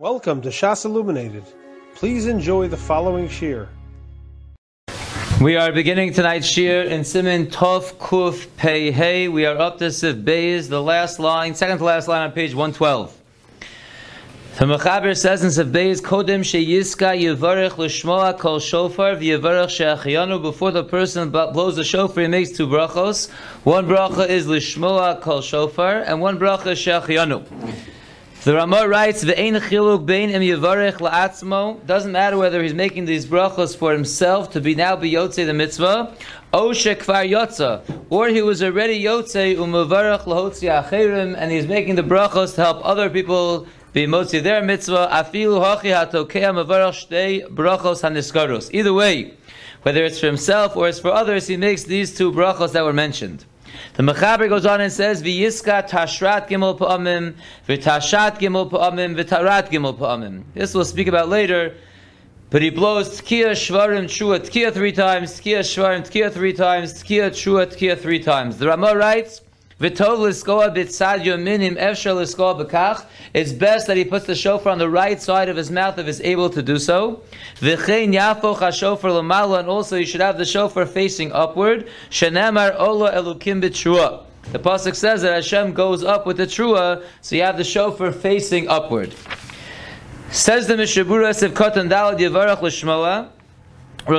Welcome to Shas Illuminated. Please enjoy the following shir. We are beginning tonight's shir in Simin Tov Kuf Pei Hey. We are up to Sif Beis, the last line, second to last line on page 112. The Mechaber says in Sif Beis, Kodem Sheyiska Yivarech Lishmoa Kol Shofar V'Yivarech She'achiyanu Before the person blows the shofar, he makes two brachos. One bracha is Lishmoa Kol Shofar, and one bracha is She'achiyanu. The Ramah writes, "Ve'ein chiluk bein im yivarech la'atzmo." Doesn't matter whether he's making these brachos for himself to be now be yotze the mitzvah, o shekvar yotza, or he was already yotze umavarech lahotzi acherim, and he's making the brachos to help other people be motzi their mitzvah. Afilu hachi hatokea mavarech shtei brachos haniskarus. Either way, whether it's for himself or it's for others, he makes these two brachos that were mentioned. The Mechaber goes on and says, "V'yiska tashrat gimel pa'amim, v'tashat gimel pa'amim, v'tarat gimel pa'amim." This we'll speak about later. But he blows tkiya shvarim trua tkiya three times, tkiya shvarim tkiya three times, tkiya trua tkiya three times. The Ramah writes. It's best that he puts the shofar on the right side of his mouth if he's able to do so. And also you should have the shofar facing upward. The pasuk says that Hashem goes up with the trua, so you have the shofar facing upward. Says the Mishabura Sivkot and Dalad Yevarach l'shmoa. The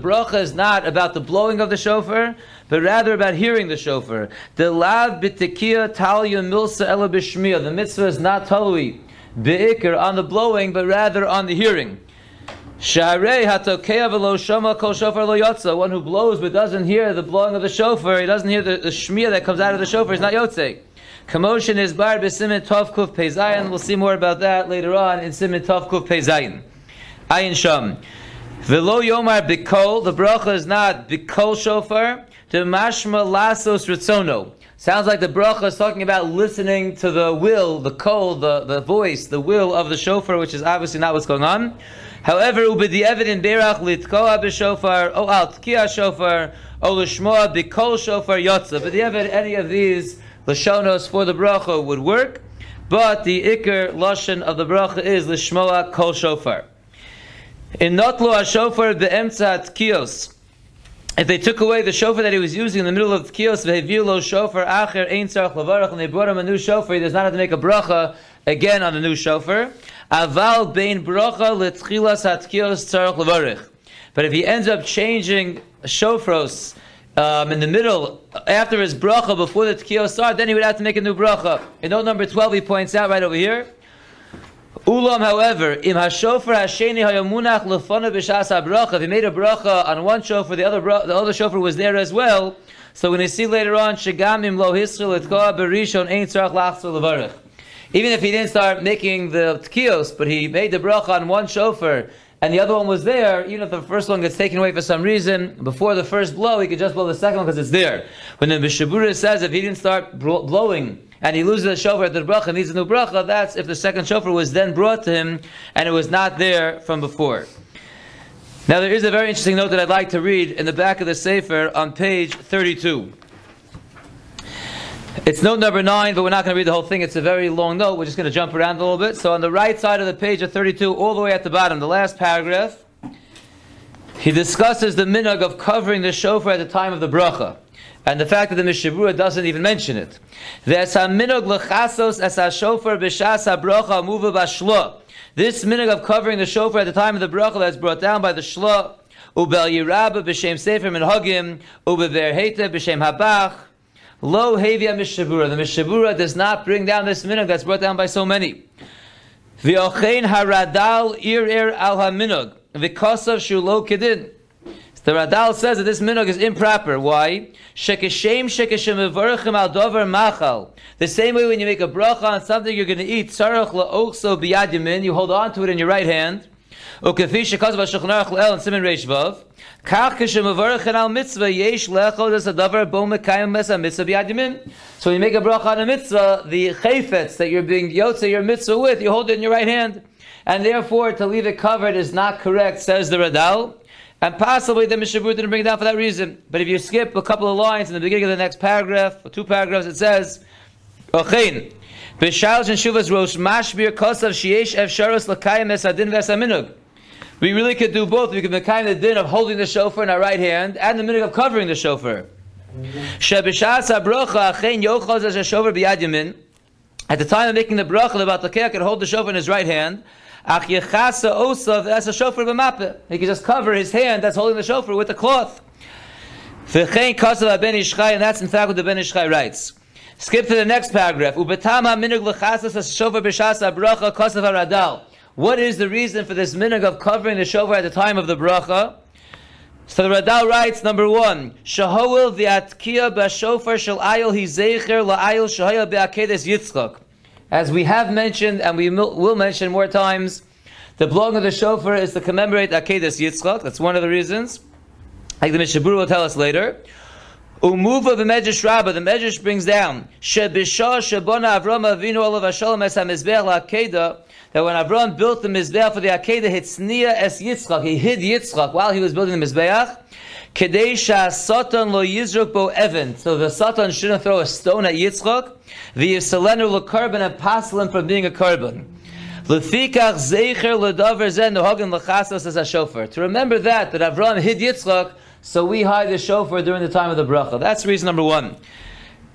bracha is not about the blowing of the shofar, but rather about hearing the shofar. The lav talya milsa. The mitzvah is not talui be'ikr on the blowing, but rather on the hearing. Kol shofar lo yotza. One who blows but doesn't hear the blowing of the shofar, he doesn't hear the, the shmiya that comes out of the shofar, is not yotze. Commotion is bar b'simin tov kuf peizayin. We'll see more about that later on in simin tov kuf peizayin. Ayin sham. V'lo yomar bikol. The bracha is not bikol shofar. To mashma lasos ritzono. Sounds like the bracha is talking about listening to the will, the kol, the, the voice, the will of the shofar, which is obviously not what's going on. However, ubedi evidin berach litkoa b'shofar, o al tkiya shofar, o lishmoa bikol shofar yotza. But the any of these Lashonos for the bracha would work, but the ikr lashon of the bracha is lishmoa kol shofar. In notlo shofar be'emtzat kios. If they took away the shofar that he was using in the middle of the kios, lo shofar acher ein tzarach levarach, and they brought him a new shofar, he does not have to make a bracha again on the new shofar. Aval bein bracha letchilas hatkios tzarach levarach. But if he ends up changing shofros um, in the middle, after his bracha, before the tkiyah started, then he would have to make a new bracha. In note number 12, he points out right over here. Ulam, however, im hashofar hasheni hayamunach lefana b'shas bracha. If he made a bracha on one shofar, the other the other shofar was there as well. So when you see later on, shegamim lo hischil etkoa berishon ein tzarach lachzor levarich. Even if he didn't start making the tkiyos, but he made the bracha on one shofar, and the other one was there, even if the first one gets taken away for some reason, before the first blow, he could just blow the second one because it's there. When the Mishabura says if he didn't start blowing and he loses the shofar at the bracha, and needs a new bracha, that's if the second shofar was then brought to him and it was not there from before. Now there is a very interesting note that I'd like to read in the back of the Sefer on page 32. It's note number nine, but we're not going to read the whole thing. It's a very long note. We're just going to jump around a little bit. So on the right side of the page of 32, all the way at the bottom, the last paragraph, he discusses the minhag of covering the shofar at the time of the bracha. And the fact that the Mishabura doesn't even mention it. This minhag of covering the shofar at the time of the bracha that's brought down by the shla, ubel yirabah b'shem sefer minhagim, ubever heta b'shem habach, Lo Hevia Mishabura. The Mishabura does not bring down this minhag that's brought down by so many. V'ochein haradal ir ir al haminhag. V'kosav shulo kedin. The Radal says that this minhag is improper. Why? Shekeshem shekeshem mevarachim al dover machal. The same way when you make a bracha on something you're going to eat, tzarach la'okso biyad you hold on to it in your right hand. Ukefi shekaz v'shulchan aruch le'el and simin reish vav. So when you make a bracha on a mitzvah, the chayfetz that you're being yotze your mitzvah with, you hold it in your right hand. And therefore, to leave it covered is not correct, says the Radal. And possibly the Mishabur didn't bring it down for that reason. But if you skip a couple of lines in the beginning of the next paragraph, or two paragraphs, it says, B'shalosh and shuvas rosh mashbir kosav sheyesh efsharos l'kayim esadin v'esaminug. We really could do both. We could make kind of the din of holding the shofar in our right hand and the minute of covering the shofar. At the time of making the bracha, the Batlakeh could hold the shofar in his right hand. As a shofar. He could just cover his hand that's holding the shofar with a cloth. Ben and that's in fact what the Ben Ish Chai writes. Skip to the next paragraph. Ubetama. What is the reason for this minhag of covering the shofar at the time of the bracha? So the Radal writes, number one, Shahoil v'atkia b'shofar shel ayil hizecher la'ayil shahaya be'akedes yitzchak. As we have mentioned, and we will mention more times, the blowing of the shofar is to commemorate Akedes Yitzchak. That's one of the reasons. Like the Mishabur will tell us later. Umuva b'medrash Rabbah, the medrash brings down, Shebishah shebona Avram Avinu olav hashalom es ha-mizbeach la'akeda, that when Avram built the Mizbeach for the Akedah, Hitzniya es Yitzchak, he hid Yitzchak while he was building the Mizbeach, Kadesha Satan lo Yizruk bo Evan, so the Satan shouldn't throw a stone at Yitzchak, the Yisalenu lo Karban and passel from being a Karban. Lefikach Zeicher ledaver zen nohagen lechasas as a shofar. To remember that, that Avram hid Yitzchak, so we hide the shofar during the time of the bracha. That's reason number one.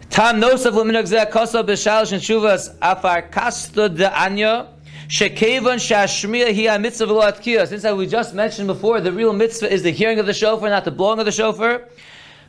Tam nosaf leminag zeh kosa b'shalish and shuvas afar kasta de anya, Shekevan shashmiya hi mitzvah Since we just mentioned before, the real mitzvah is the hearing of the shofar, not the blowing of the shofar.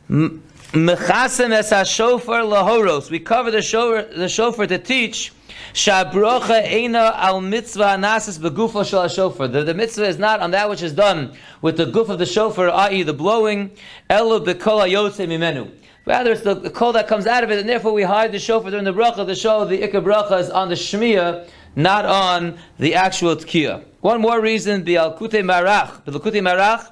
Mechasem es ha-shofar lahoros. We cover the shofar, the shofar to teach Shabrocha eina al mitzvah anasis begufo shel shofar. The, the mitzvah is not on that which is done with the goof of the shofar, i.e. the blowing, elo bekol mimenu. Rather, it's the, the call that comes out of it, and therefore we hide the shofar during the bracha. The show the ikka bracha is on the shmiyah, not on the actual tkiyah. One more reason, the Alkute Marach, the Alkute Marach,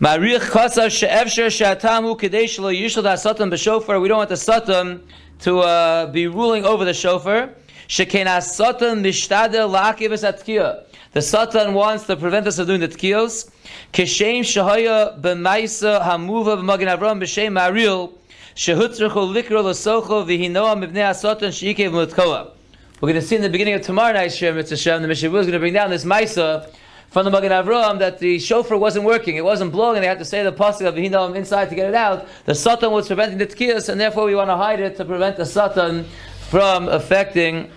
Marich Chasav She'efsher She'atamu Kadesh Lo Yishal Satan B'Shofar, we don't want the Satan to uh, be ruling over the shofar. Shekena Satan Mishtadel La'akiv Tkiyah. The Satan wants to prevent us from doing the tkiyos. Kishem Shahaya B'Maisa Hamuva B'Magen Avram B'Shem Maril Shehutzrecho Likro L'Socho V'Hinoa Mibnei HaSatan She'ikev. We're going to see in the beginning of tomorrow night's Shir Shem, the Mishnah is going to bring down this Maisa from the Magen Avram that the shofar wasn't working, it wasn't blowing, and they had to say the pasuk of the Hinam inside to get it out. The Satan was preventing the tkiyas, and therefore we want to hide it to prevent the Satan from affecting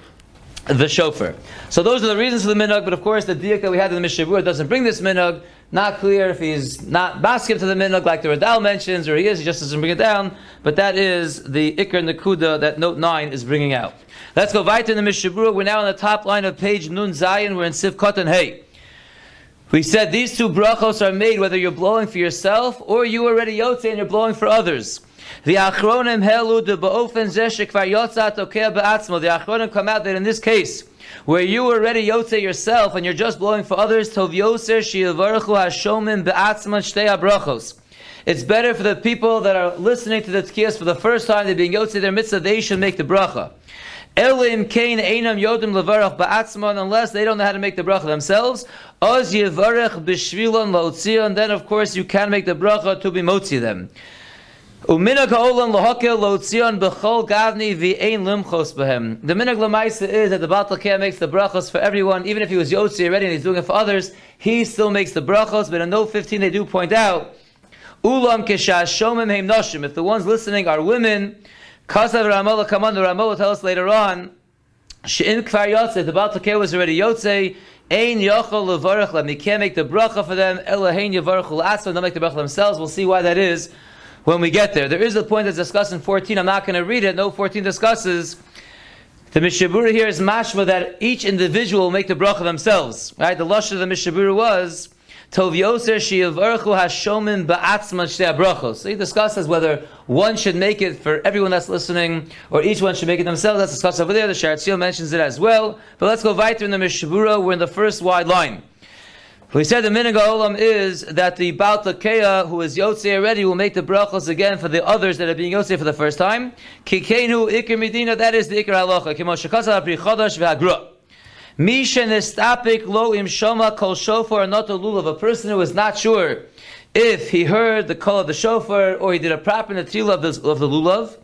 the shofar. So those are the reasons for the minhag, but of course the diak that we had in the Mishavur doesn't bring this minhag. Not clear if he's not basket to the minhag like the Radal mentions, or he is, he just doesn't bring it down. But that is the Iker Nakuda that note 9 is bringing out. Let's go right in the Mishabura. We're now on the top line of page Nun Zayin. We're in Siv Kotan Hey. We said these two brachos are made whether you're blowing for yourself or you already yotze and you're blowing for others. The achronim helu de ba'ofen zeshek var yotzat okea ba'atzmo. The achronim come out that in this case, where you already yotze yourself and you're just blowing for others, tov yoser shiavarechu hashomim ba'atzman shtei brachos. It's better for the people that are listening to the tkiyas for the first time, they're being yotze their mitzvah, they should make the bracha. Elim kain einam yodim levarach ba'atzman, unless they don't know how to make the bracha themselves. Oz yivarech b'shvilon lo'tzion, then of course you can make the bracha to be motzi them. The minhag lemaisa is that the Batal makes the brachos for everyone, even if he was yotzi already and he's doing it for others, he still makes the brachos, but in note 15 they do point out, Ulam keshash shomim heim noshim, if the ones listening are women, Kasav Ramallah Kaman, the Ramallah will tell us later on, She'in Kfar Yotzei, the Baal was already Yotzei, Ein Yochel Levarach Lam, he can't make the bracha for them, Elahein Yavarach L'Atzma, they'll make the bracha themselves, we'll see why that is when we get there. There is a point that's discussed in 14, I'm not going to read it, no 14 discusses, the Mishabura here is mashma that each individual will make the bracha themselves. Right? The lush of the Mishabura was Tov Yoser Shiyavarchu Hashomim Ba'atzman Shtei Brachos. So he discusses whether one should make it for everyone that's listening, or each one should make it themselves. That's discussed over there. The Sharat mentions it as well. But let's go weiter in the Mishabura. We're in the first wide line. We said the minhag olam is that the Baal Takeya, who is Yotze already, will make the brachos again for the others that are being Yotze for the first time. Kikenu Iker Medina, that is the Iker Halacha. Misha nestapik lo im shoma kol shofar not a lulav. A person who is not sure if he heard the call of the shofar or he did a proper netila of the, of the lulav.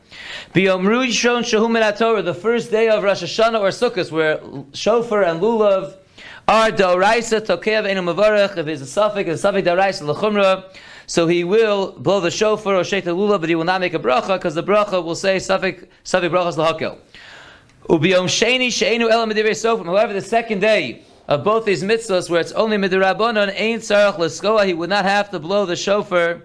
Biyomru Yishon Shahu Torah, the first day of Rosh Hashanah or Sukkot, where shofar and lulav are Doraisa Tokev Enu Mavarech, if it's a suffix, it's a suffix Doraisa Lechumra, so he will blow the shofar or shake the lulav, but he will not make a bracha, because the bracha will say suffix, suffix brachas lahakel. Ubiyom Sheni Sheinu Elam Sofim, however, the second day, of both these mitzvahs, where it's only midrabanon, ain't sarach leskoa, he would not have to blow the shofar.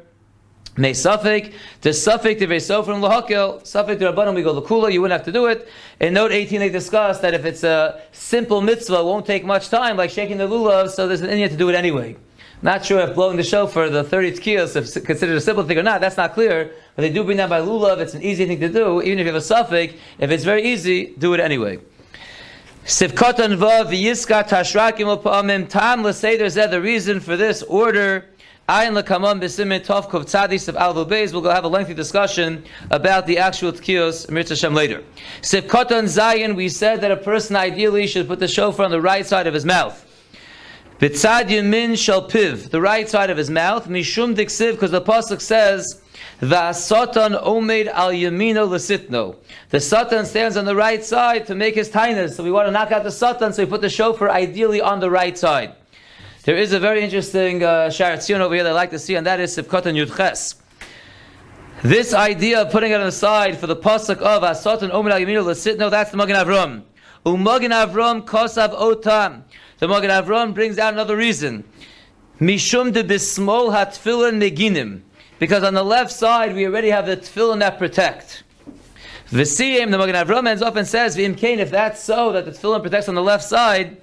May suffik to suffik to and lahakil suffik to rabbanon we go lakula. You wouldn't have to do it. In note 18, they discuss that if it's a simple mitzvah, it won't take much time, like shaking the lulav. So there's an inyan to do it anyway. Not sure if blowing the shofar, the 30 tkiyos, is considered a simple thing or not. That's not clear. But they do bring that by lulav. It's an easy thing to do. Even if you have a suffix, if it's very easy, do it anyway. Sivkotan vav yiska tashrakim upamim tam l'seder zeh. The reason for this order, ayin l'kamam b'simin tov kov of beis. We'll have a lengthy discussion about the actual tkiyos Mirza Hashem later. Sivkotan zayin. We said that a person ideally should put the shofar on the right side of his mouth. Yamin shall piv, the right side of his mouth. Mishum diksiv, because the pasuk says. The Satan omed al yamino lesitno. The Satan stands on the right side to make his tainas. So we want to knock out the Satan, so we put the shofar ideally on the right side. There is a very interesting uh, over here that I like to see, and that is Sivkotan Yudches. This idea of putting it on the side for the pasuk of Asatan Omer Al Yamino Lesitno, that's the Magen Avram. Umagen Avram Kosav Otam. The Magen Avram brings out another reason. Mishum de Bismol Hatfilan Meginim because on the left side we already have the tefillin that protect. V'siyim, the Magen Avram ends up and says, V'im kain, if that's so, that the tefillin protects on the left side,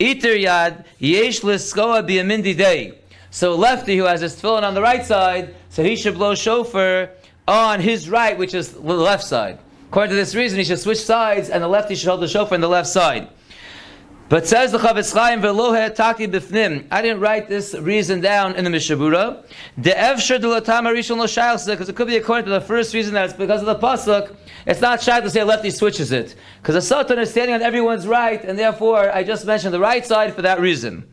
iter yad yesh liskoa b'yamindi day. So lefty who has his tefillin on the right side, so he should blow shofar on his right, which is the left side. According to this reason, he should switch sides, and the lefty should hold the shofar on the left side. But says the Chafetz Chaim velohe taki b'fnim. I didn't write this reason down in the Mishabura. The evshar dulatama rishon lo because it could be according to the first reason that it's because of the pasuk. It's not shy to say lefty switches it because the Satan is standing on everyone's right, and therefore I just mentioned the right side for that reason.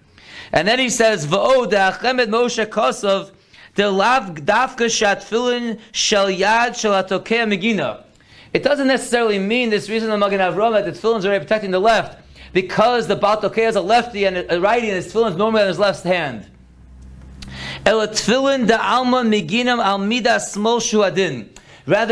And then he says v'o de'achemed Moshe Kosov the lav dafka shatfilin shel yad shel atokea megina. It doesn't necessarily mean this reason of Magen Avraham that the tefillin is already protecting the left because the Baal Tokeh is a lefty and a righty and his tefillin is normally on his left hand. Rather,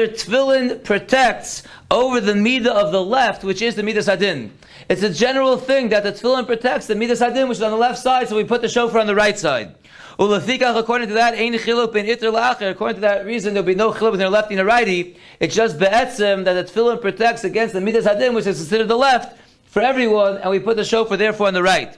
tefillin protects over the midah of the left, which is the midah sadin. It's a general thing that the tefillin protects the midah sadin, which is on the left side, so we put the shofar on the right side. According to that, according to that reason, there'll be no chiluk between a lefty and a righty. It's just be'etzim that the tefillin protects against the midas hadin, which is considered the left, for everyone, and we put the shofar therefore on the right.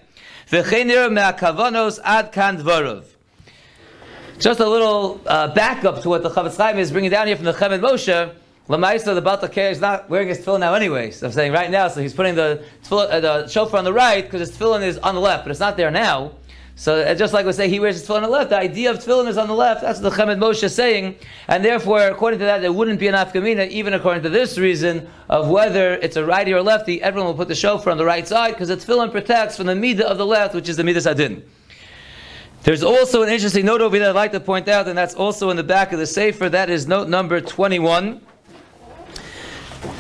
Just a little uh, backup to what the Chafetz Chaim is bringing down here from the Chemed Moshe. Lamaisa, the Baltakeh is not wearing his tefillin now anyway. So I'm saying right now, so he's putting the, uh, the shofar on the right because his tefillin is on the left, but it's not there now. So uh, just like we say, he wears his tefillin on the left. The idea of tefillin is on the left. That's the Chemed Moshe saying, and therefore, according to that, there wouldn't be an afkamina, even according to this reason of whether it's a righty or lefty. Everyone will put the shofar on the right side because the tefillin protects from the midah of the left, which is the midah sadin. There's also an interesting note over there I'd like to point out, and that's also in the back of the sefer. That is note number 21.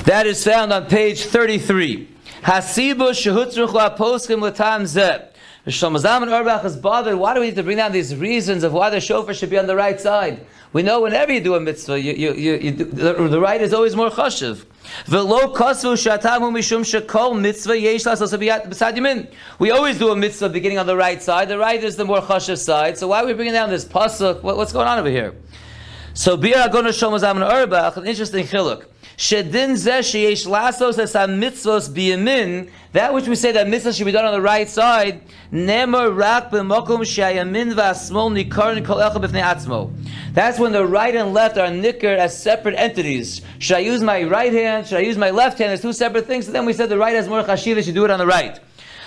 That is found on page 33. Hasibu shehutzruch poskim latam zeh. Shlomo Zalman Auerbach is bothered. Why do we need to bring down these reasons of why the shofar should be on the right side? We know whenever you do a mitzvah, you, you, you, you do, the, the, right is always more chashiv. We always do a mitzvah beginning on the right side. The right is the more chashiv side. So why are we bringing down this pasuk? What, what's going on over here? So an interesting chiluk. Shedin lasos es mitzvos biyamin. That which we say that mitzvah should be done on the right side. Rak v'asmol nikarin kol echa b'fnei atzmo. That's when the right and left are nicker as separate entities. Should I use my right hand? Should I use my left hand? There's two separate things. So then we said the right has more chashiva. Should do it on the right.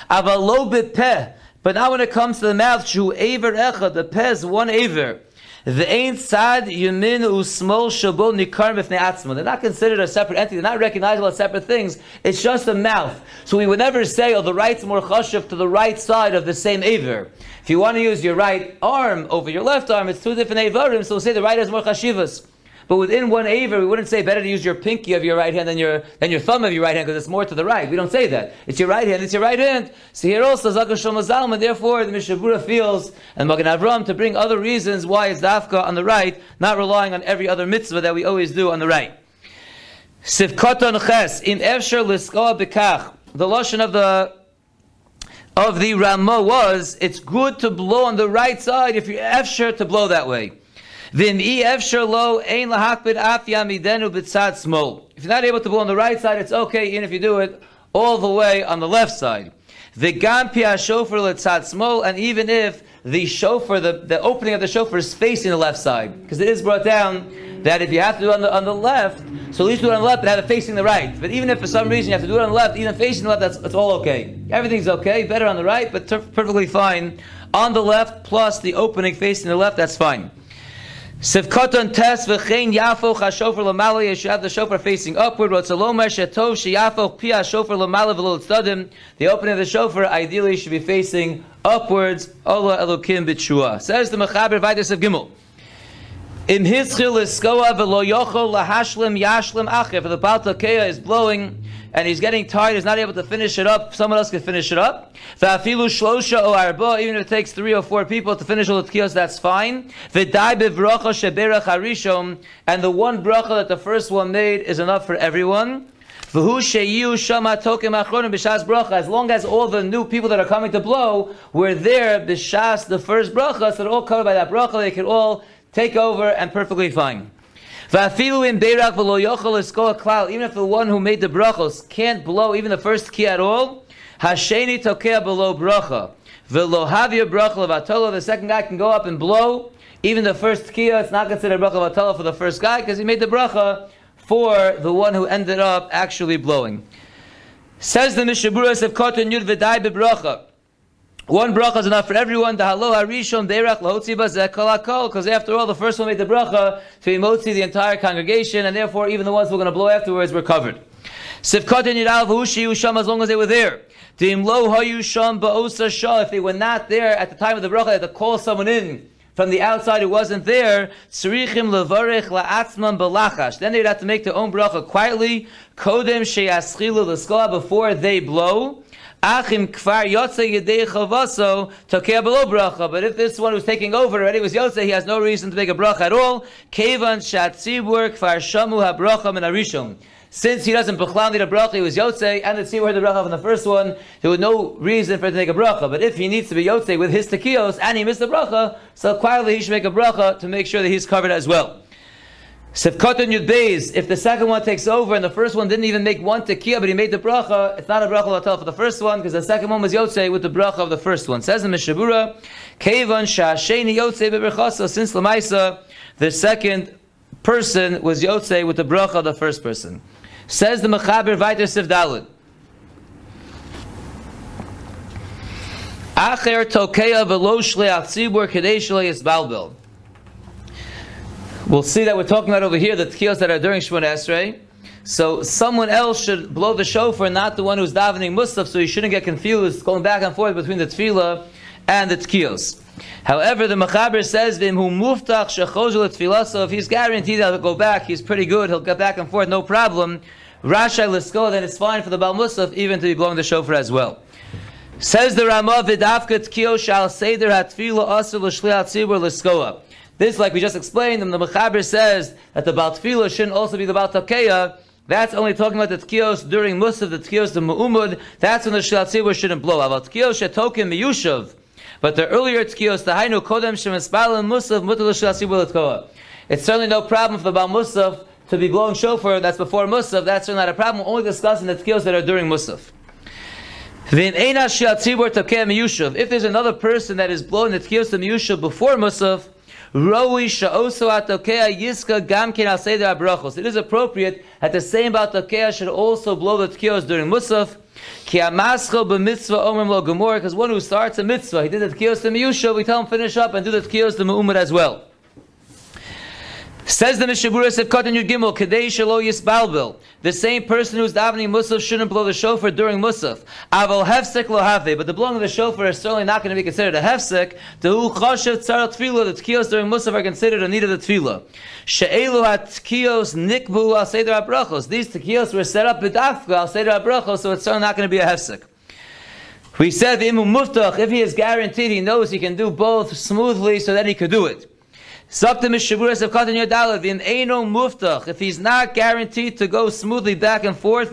B'peh. But now when it comes to the mouth, shu aver echa. The peh is one aver. The ain't sad yamin usmol shabol nikar mifnei atzma. They're not considered a separate entity. They're not recognizable as separate things. It's just a mouth. So we would never say, oh, the right's more chashav to the right side of the same aver. If you want to use your right arm over your left arm, it's two different avarim. So we'll say the right has more chashivas. But within one aver, we wouldn't say better to use your pinky of your right hand than your than your thumb of your right hand because it's more to the right. We don't say that. It's your right hand. It's your right hand. So here also Zakashom Zalman. Therefore, the Mishabura feels and Magen Avram to bring other reasons why it's dafka on the right, not relying on every other mitzvah that we always do on the right. Sivkoton ches in efsher liskoa bekach. The lashon of the of the Ramah was it's good to blow on the right side if you're efsher to blow that way. If you're not able to blow on the right side, it's okay even if you do it all the way on the left side. V'gam pia shofar letzad smol, and even if the shofar, the, the opening of the shofar is facing the left side, because it is brought down that if you have to do it on the, on the left, so at least do it on the left, but have it facing the right. But even if for some reason you have to do it on the left, even facing the left, that's, that's all okay. Everything's okay, better on the right, but ter- perfectly fine. On the left, plus the opening facing the left, that's fine. Sivkoton tes v'chein yafo chashofer lamala. You have the shofar facing upward. Rotzalomer shetov sheyafo pia shofar lamala v'lo tzadim. The opening of the shofar ideally should be facing upwards. Ola elokim b'tshua. Says the Mechaber Vaitis of Gimel. Im hischil iskoa v'lo yochol lahashlim yashlim acher. For the Baal Takeya is blowing and he's getting tired, he's not able to finish it up, someone else can finish it up. Even if it takes three or four people to finish all the tkiyos, that's fine. And the one bracha that the first one made is enough for everyone. As long as all the new people that are coming to blow were there b'shas the first bracha, so they're all covered by that bracha, they can all take over and perfectly fine. Even if the one who made the brachos can't blow even the first key at all, hasheni tokea below bracha. V'lo havia bracha. The second guy can go up and blow. Even the first kia, it's not considered bracha levatolo for the first guy because he made the bracha for the one who ended up actually blowing. Says the Mishaburas of Kotan Yud V'dai Bebracha. One bracha is enough for everyone. The halo harishon derach lahotzi bazekalakol. Because after all, the first one made the bracha to emotzi the entire congregation, and therefore even the ones who are going to blow afterwards were covered. Sivkot and yidal v'hushi usham as long as they were there. Dim lo hayu sham ba'osa shah. If they were not there at the time of the bracha, they had to call someone in from the outside who wasn't there. Tzrichim levarich la'atzman balachash. Then they'd have to make their own bracha quietly. Kodem sheyaschilu l'skola before they blow. Achim kfar below bracha. But if this one who's taking over already was yotze, he has no reason to make a bracha at all. Kevan shatzibur kfar shamu habracha min. Since he doesn't bechlam need a bracha, he was yotze, and the tzibur had the bracha from the first one, there was no reason for him to make a bracha. But if he needs to be yotze with his tekios and he missed the bracha, so quietly he should make a bracha to make sure that he's covered as well. Sefkotan Yud Beis, if the second one takes over and the first one didn't even make one tekiah, but he made the bracha, it's not a bracha latal for the first one, because the second one was Yotzei with the bracha of the first one. Says in Mishabura, Kevan Shasheni Yotzei Beberchasa, since Lamaisa, the second person was Yotzei with the bracha of the first person. Says the Mechaber Vaiter Sivdalit. Acher Tokeya Velo Shleach Tzibur Kadesh Yisbalbil. We'll see that we're talking about over here the tkiyos that are during Shemon Esrei. So someone else should blow the shofar, not the one who's davening Musaf, so you shouldn't get confused going back and forth between the tefillah and the tkiyos. However, the Mechaber says, "Vim hu muftach shechozul tefillah." So if he's guaranteed that he'll go back, he's pretty good. He'll get back and forth, no problem. Rasha lisko, then it's fine for the Baal Musaf even to be blowing the shofar as well. Says the Ramah, "V'dafka tkiyos shal seder hatfila asul l'shliat tzibur liskoa." This, like we just explained, and the Mechaber says that the Baal shouldn't also be the Baal Takeya. That's only talking about the Tkiyos during Musaf, the Tkiyos, the Mu'umud. That's when the Tzibur shouldn't blow. About Tkiyos Shetokim Miyushav. But the earlier Tkiyos, the Hainu Kodem Shemispal and Musaf, Mutal Tzibur It's certainly no problem for the Baal Musaf to be blowing shofar that's before Musaf. That's certainly not a problem. We're only discussing the Tkiyos that are during Musaf. If there's another person that is blowing the Tkiyos to Miyushav before Musaf, Roi atokea yiska gam ken al seder abrachos. It is appropriate that the same batokea should also blow the tkiyos during Musaf. Ki amascho b'mitzvah omrim lo gemor, because one who starts a mitzvah, he did the tkiyos to miyusha, we tell him finish up and do the tkiyos to mu'umad as well. Says the Mishabura Sefkat in Yud Kadei Shalo Yisbalbil. The same person who's davening Musaf shouldn't blow the shofar during Musaf. Aval Hefsek lo have, but the blowing of the shofar is certainly not going to be considered a Hefsek. The Hu Choshev Tzar Tefillah, the Tkiyos during Musaf are considered a need of the Tefillah. She'elu ha-Tkiyos nikbu al Seder HaBrachos. These Tkiyos were set up b'dafka al Seder HaBrachos, so it's certainly not going to be a Hefsek. We said the Imu Muftach, if he is guaranteed, he knows he can do both smoothly so that he could do it. If he's not guaranteed to go smoothly back and forth,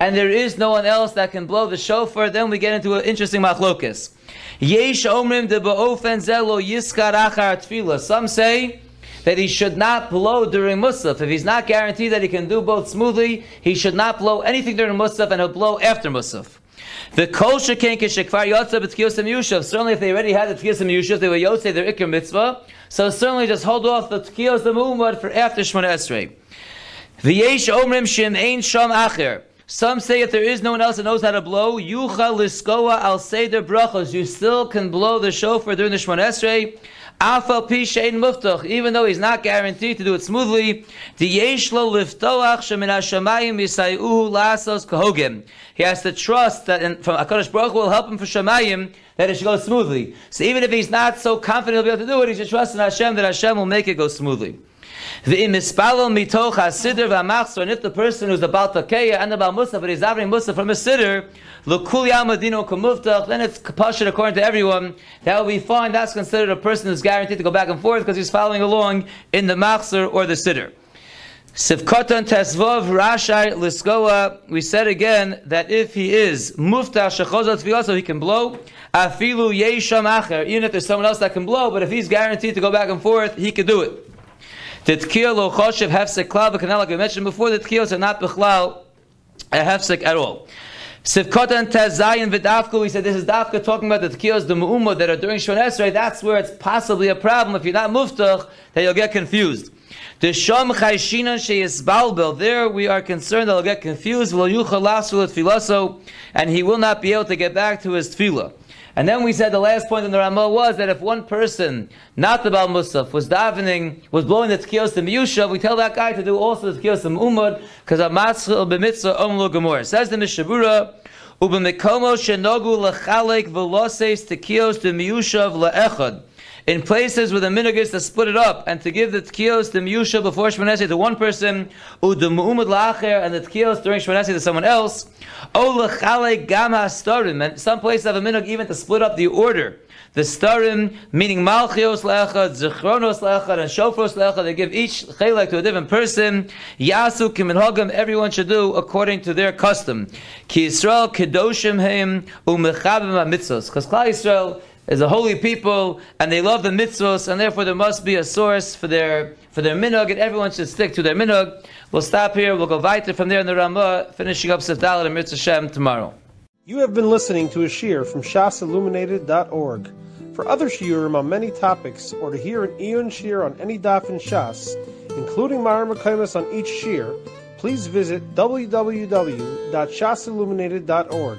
and there is no one else that can blow the shofar, then we get into an interesting machlokis. Some say that he should not blow during Musaf. If he's not guaranteed that he can do both smoothly, he should not blow anything during Musaf and he'll blow after Musaf. The kol shekain kishekvar yotza b'tkiyosem yushav. Certainly, if they already had the tkiyosem yushav, they were yotze their ikr mitzvah. So certainly, just hold off the tkiyosem umad for after Shemona Esrei. V'yesh omrim shim ein sham acher. Some say if there is no one else that knows how to blow, yucha liskoa al seder brachos. You still can blow the shofar during the Shemona Esrei. Afal pishain muftach, even though he's not guaranteed to do it smoothly, the yeshlo liftoach shemin hashamayim lasos kahogim. He has to trust that in, from Hakadosh Baruch will help him for shamayim that it should go smoothly. So even if he's not so confident he'll be able to do it, he should trust in Hashem that Hashem will make it go smoothly. And if the person who's about takeya and about musa, but he's davening musa from a kamuftach, then it's kapashit according to everyone. That will be fine. That's considered a person who's guaranteed to go back and forth because he's following along in the machzor or the sidr. Sivkotan tesvov rashai liskoa. We said again that if he is muftah shechozot so he can blow. Afilu yesham acher. Even if there's someone else that can blow, but if he's guaranteed to go back and forth, he could do it. The tkiyah lo choshev hefsek klal v'kanal, like we mentioned before, the tkiyos are not bichlal a hefsek at all. Sivkotan tezayin v'dafka, we said this is dafka talking about the tkiyos, the mu'umah that are during Shon Esrei, that's where it's possibly a problem. If you're not muftach, that you'll get confused. The shom chayshinan sheyisbalbel, there we are concerned that he'll get confused, v'lo yuchal lasu and he will not be able to get back to his tefillah. And then we said the last point in the Ramah was that if one person, not the Baal Musaf, was davening, was blowing the tkiyos to Miyusha, we tell that guy to do also the tkiyos to Umad, because Amatzil b'mitzvah omlo gemor. Says the Mishabura, Ubemikomo shenogu lechalek veloses tkiyos to Miyushav le'echad in places where the minhag is to split it up and to give the tkiyos, the miyusha before Shmonesei to one person, u the mu'umad la'acher, and the tkiyos during Shmonesei to someone else, o l'chale gam ha'starim, and some places have a minhag even to split up the order. The starim, meaning malchios le'echad, zichronos le'echad, and shofros le'echad, they give each chelek to a different person. Yasu kiminhagam, everyone should do according to their custom. Ki Yisrael kedoshim heim u'mechabim ha'mitzvos. Because Klal Yisrael is a holy people and they love the mitzvos and therefore there must be a source for their for their minhag and everyone should stick to their minhag. We'll stop here. We'll go weiter from there in the Ramah, finishing up Sifdalit and Shem tomorrow. You have been listening to a shear from shasilluminated.org. For other shiurim on many topics, or to hear an Eon shear on any daf in Shas, including Mareh Mekomos on each shear, please visit www.shasilluminated.org.